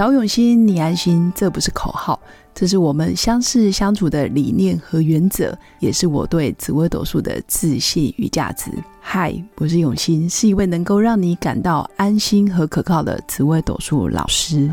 找永新，你安心，这不是口号，这是我们相识相处的理念和原则，也是我对紫微斗数的自信与价值。嗨，我是永新，是一位能够让你感到安心和可靠的紫微斗数老师。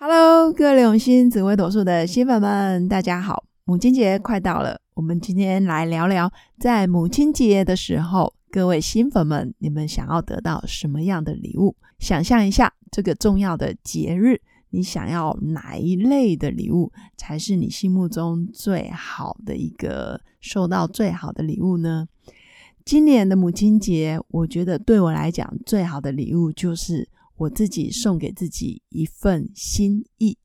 Hello，各位永新紫微斗数的新粉们，大家好！母亲节快到了，我们今天来聊聊在母亲节的时候。各位新粉们，你们想要得到什么样的礼物？想象一下，这个重要的节日，你想要哪一类的礼物才是你心目中最好的一个收到最好的礼物呢？今年的母亲节，我觉得对我来讲最好的礼物就是我自己送给自己一份心意。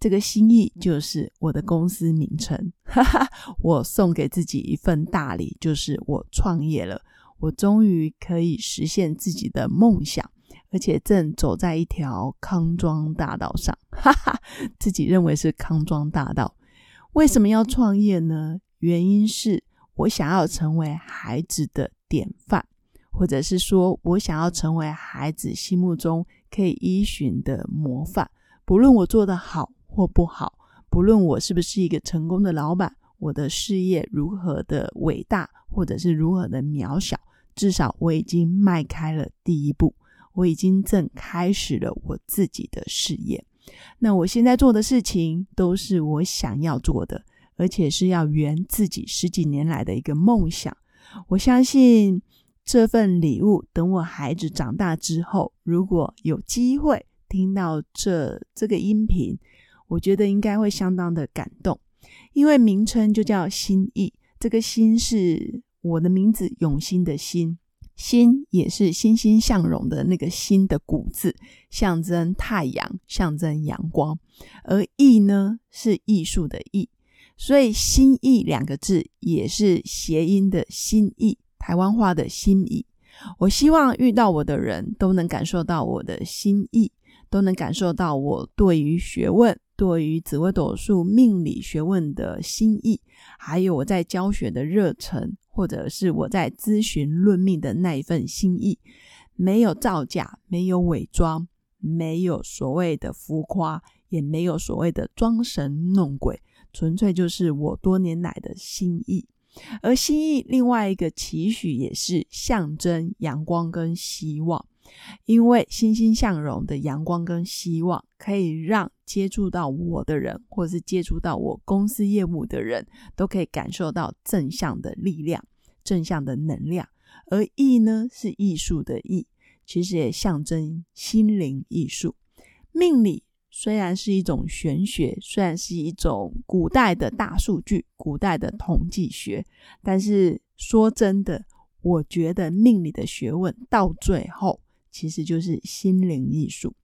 这个心意就是我的公司名称，哈哈，我送给自己一份大礼，就是我创业了。我终于可以实现自己的梦想，而且正走在一条康庄大道上，哈哈，自己认为是康庄大道。为什么要创业呢？原因是我想要成为孩子的典范，或者是说我想要成为孩子心目中可以依循的模范。不论我做得好或不好，不论我是不是一个成功的老板，我的事业如何的伟大，或者是如何的渺小。至少我已经迈开了第一步，我已经正开始了我自己的事业。那我现在做的事情都是我想要做的，而且是要圆自己十几年来的一个梦想。我相信这份礼物，等我孩子长大之后，如果有机会听到这这个音频，我觉得应该会相当的感动，因为名称就叫心意，这个心是。我的名字永新的心，心也是欣欣向荣的那个心的古字，象征太阳，象征阳光。而艺呢，是艺术的艺，所以心意两个字也是谐音的心意，台湾话的心意。我希望遇到我的人都能感受到我的心意，都能感受到我对于学问。对于紫微斗数命理学问的心意，还有我在教学的热忱，或者是我在咨询论命的那一份心意，没有造假，没有伪装，没有所谓的浮夸，也没有所谓的装神弄鬼，纯粹就是我多年来的心意。而心意另外一个期许，也是象征阳光跟希望。因为欣欣向荣的阳光跟希望，可以让接触到我的人，或是接触到我公司业务的人，都可以感受到正向的力量、正向的能量。而艺呢，是艺术的艺，其实也象征心灵艺术。命理虽然是一种玄学，虽然是一种古代的大数据、古代的统计学，但是说真的，我觉得命理的学问到最后。其实就是心灵艺术。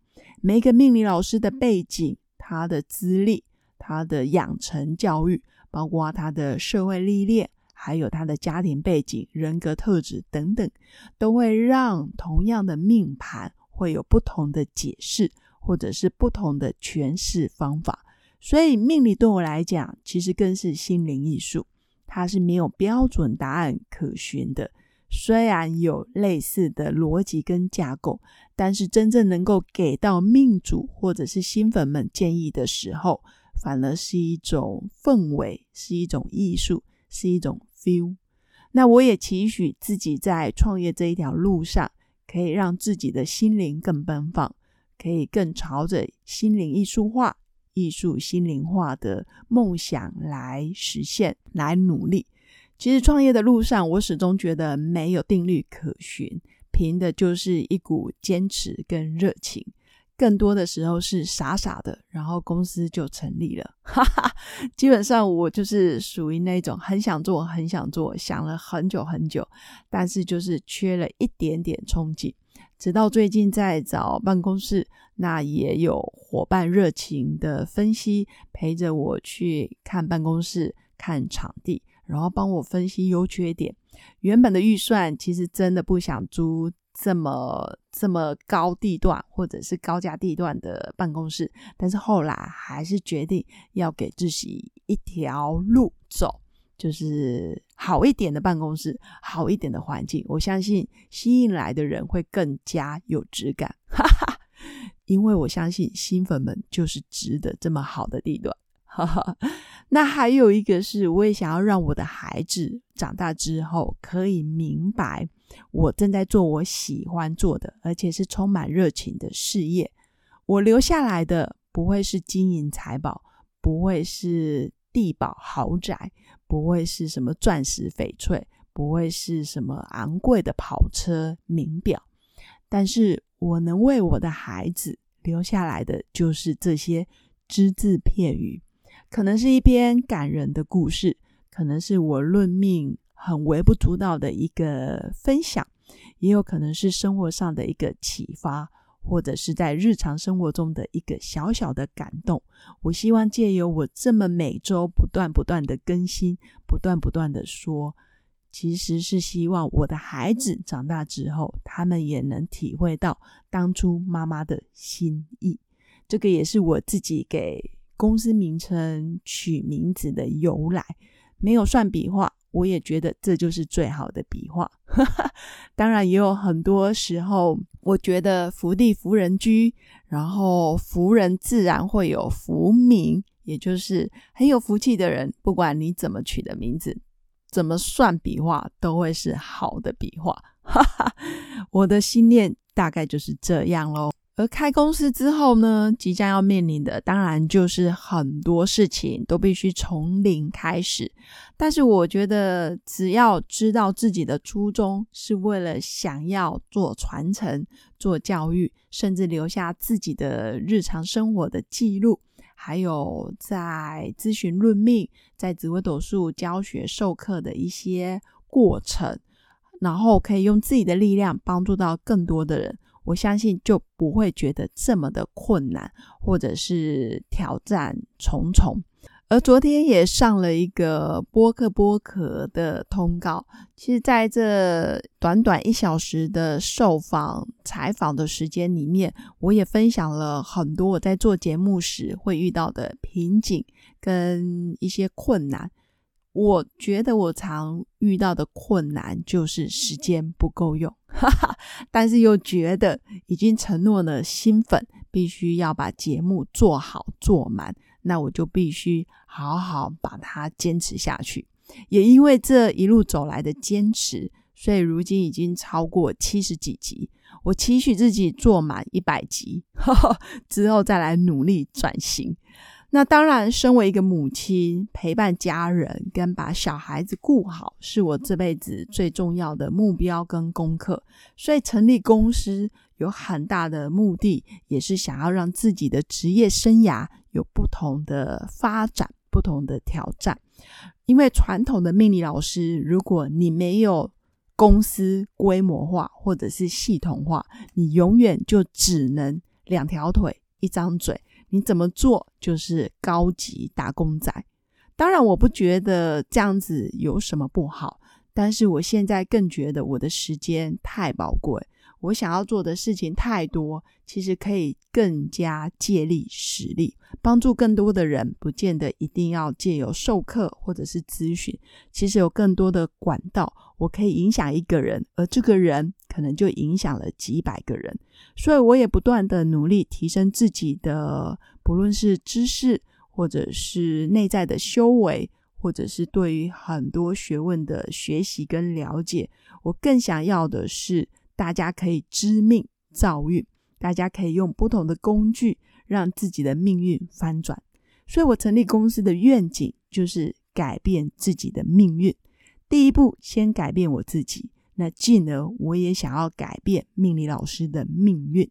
每一个命理老师的背景、他的资历、他的养成教育，包括他的社会历练，还有他的家庭背景、人格特质等等，都会让同样的命盘会有不同的解释，或者是不同的诠释方法。所以，命理对我来讲，其实更是心灵艺术，它是没有标准答案可循的。虽然有类似的逻辑跟架构，但是真正能够给到命主或者是新粉们建议的时候，反而是一种氛围，是一种艺术，是一种 feel。那我也期许自己在创业这一条路上，可以让自己的心灵更奔放，可以更朝着心灵艺术化、艺术心灵化的梦想来实现，来努力。其实创业的路上，我始终觉得没有定律可循，凭的就是一股坚持跟热情。更多的时候是傻傻的，然后公司就成立了。哈哈，基本上我就是属于那种很想做、很想做，想了很久很久，但是就是缺了一点点憧憬。直到最近在找办公室，那也有伙伴热情的分析，陪着我去看办公室、看场地。然后帮我分析优缺点。原本的预算其实真的不想租这么这么高地段或者是高价地段的办公室，但是后来还是决定要给自己一条路走，就是好一点的办公室，好一点的环境，我相信吸引来的人会更加有质感。哈哈，因为我相信新粉们就是值得这么好的地段。那还有一个是，我也想要让我的孩子长大之后可以明白，我正在做我喜欢做的，而且是充满热情的事业。我留下来的不会是金银财宝，不会是地堡豪宅，不会是什么钻石翡翠，不会是什么昂贵的跑车名表，但是我能为我的孩子留下来的，就是这些只字片语。可能是一篇感人的故事，可能是我论命很微不足道的一个分享，也有可能是生活上的一个启发，或者是在日常生活中的一个小小的感动。我希望借由我这么每周不断不断的更新，不断不断的说，其实是希望我的孩子长大之后，他们也能体会到当初妈妈的心意。这个也是我自己给。公司名称取名字的由来没有算笔画，我也觉得这就是最好的笔画。当然，也有很多时候，我觉得福地福人居，然后福人自然会有福名，也就是很有福气的人。不管你怎么取的名字，怎么算笔画，都会是好的笔画。我的心念大概就是这样喽。而开公司之后呢，即将要面临的当然就是很多事情都必须从零开始。但是我觉得，只要知道自己的初衷是为了想要做传承、做教育，甚至留下自己的日常生活的记录，还有在咨询论命、在紫微斗数教学授课的一些过程，然后可以用自己的力量帮助到更多的人。我相信就不会觉得这么的困难，或者是挑战重重。而昨天也上了一个播客播客的通告。其实，在这短短一小时的受访采访的时间里面，我也分享了很多我在做节目时会遇到的瓶颈跟一些困难。我觉得我常遇到的困难就是时间不够用，但是又觉得已经承诺了新粉必须要把节目做好做满，那我就必须好好把它坚持下去。也因为这一路走来的坚持，所以如今已经超过七十几集。我期许自己做满一百集，哈哈，之后再来努力转型。那当然，身为一个母亲，陪伴家人跟把小孩子顾好，是我这辈子最重要的目标跟功课。所以成立公司有很大的目的，也是想要让自己的职业生涯有不同的发展、不同的挑战。因为传统的命理老师，如果你没有公司规模化或者是系统化，你永远就只能两条腿、一张嘴。你怎么做就是高级打工仔，当然我不觉得这样子有什么不好，但是我现在更觉得我的时间太宝贵。我想要做的事情太多，其实可以更加借力使力，帮助更多的人。不见得一定要借由授课或者是咨询，其实有更多的管道，我可以影响一个人，而这个人可能就影响了几百个人。所以我也不断的努力提升自己的，不论是知识，或者是内在的修为，或者是对于很多学问的学习跟了解。我更想要的是。大家可以知命造运，大家可以用不同的工具让自己的命运翻转。所以我成立公司的愿景就是改变自己的命运。第一步，先改变我自己，那进而我也想要改变命理老师的命运，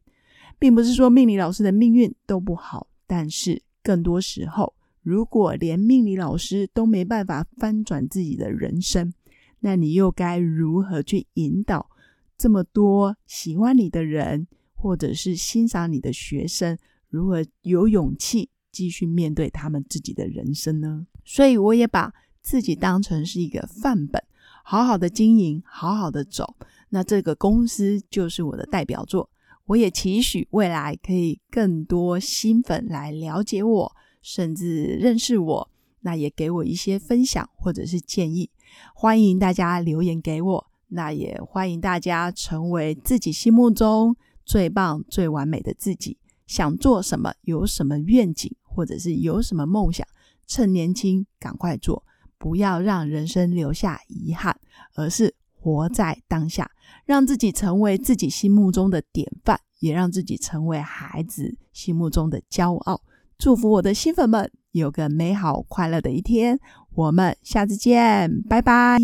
并不是说命理老师的命运都不好，但是更多时候，如果连命理老师都没办法翻转自己的人生，那你又该如何去引导？这么多喜欢你的人，或者是欣赏你的学生，如何有勇气继续面对他们自己的人生呢？所以我也把自己当成是一个范本，好好的经营，好好的走。那这个公司就是我的代表作。我也期许未来可以更多新粉来了解我，甚至认识我，那也给我一些分享或者是建议。欢迎大家留言给我，那也欢迎大家成为自己心目中最棒、最完美的自己。想做什么，有什么愿景，或者是有什么梦想，趁年轻赶快做，不要让人生留下遗憾，而是活在当下，让自己成为自己心目中的典范，也让自己成为孩子心目中的骄傲。祝福我的新粉们有个美好快乐的一天，我们下次见，拜拜。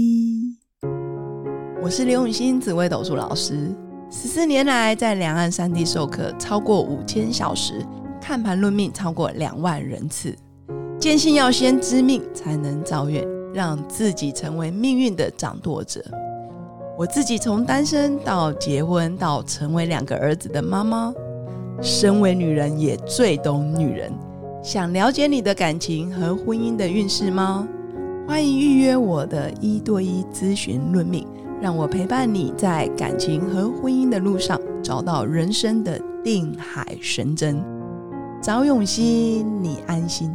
我是刘永新紫微斗数老师，十四年来在两岸三地授课超过五千小时，看盘论命超过两万人次，坚信要先知命才能造运，让自己成为命运的掌舵者。我自己从单身到结婚，到成为两个儿子的妈妈。身为女人，也最懂女人。想了解你的感情和婚姻的运势吗？欢迎预约我的一对一咨询论命，让我陪伴你在感情和婚姻的路上找到人生的定海神针。找永熙，你安心。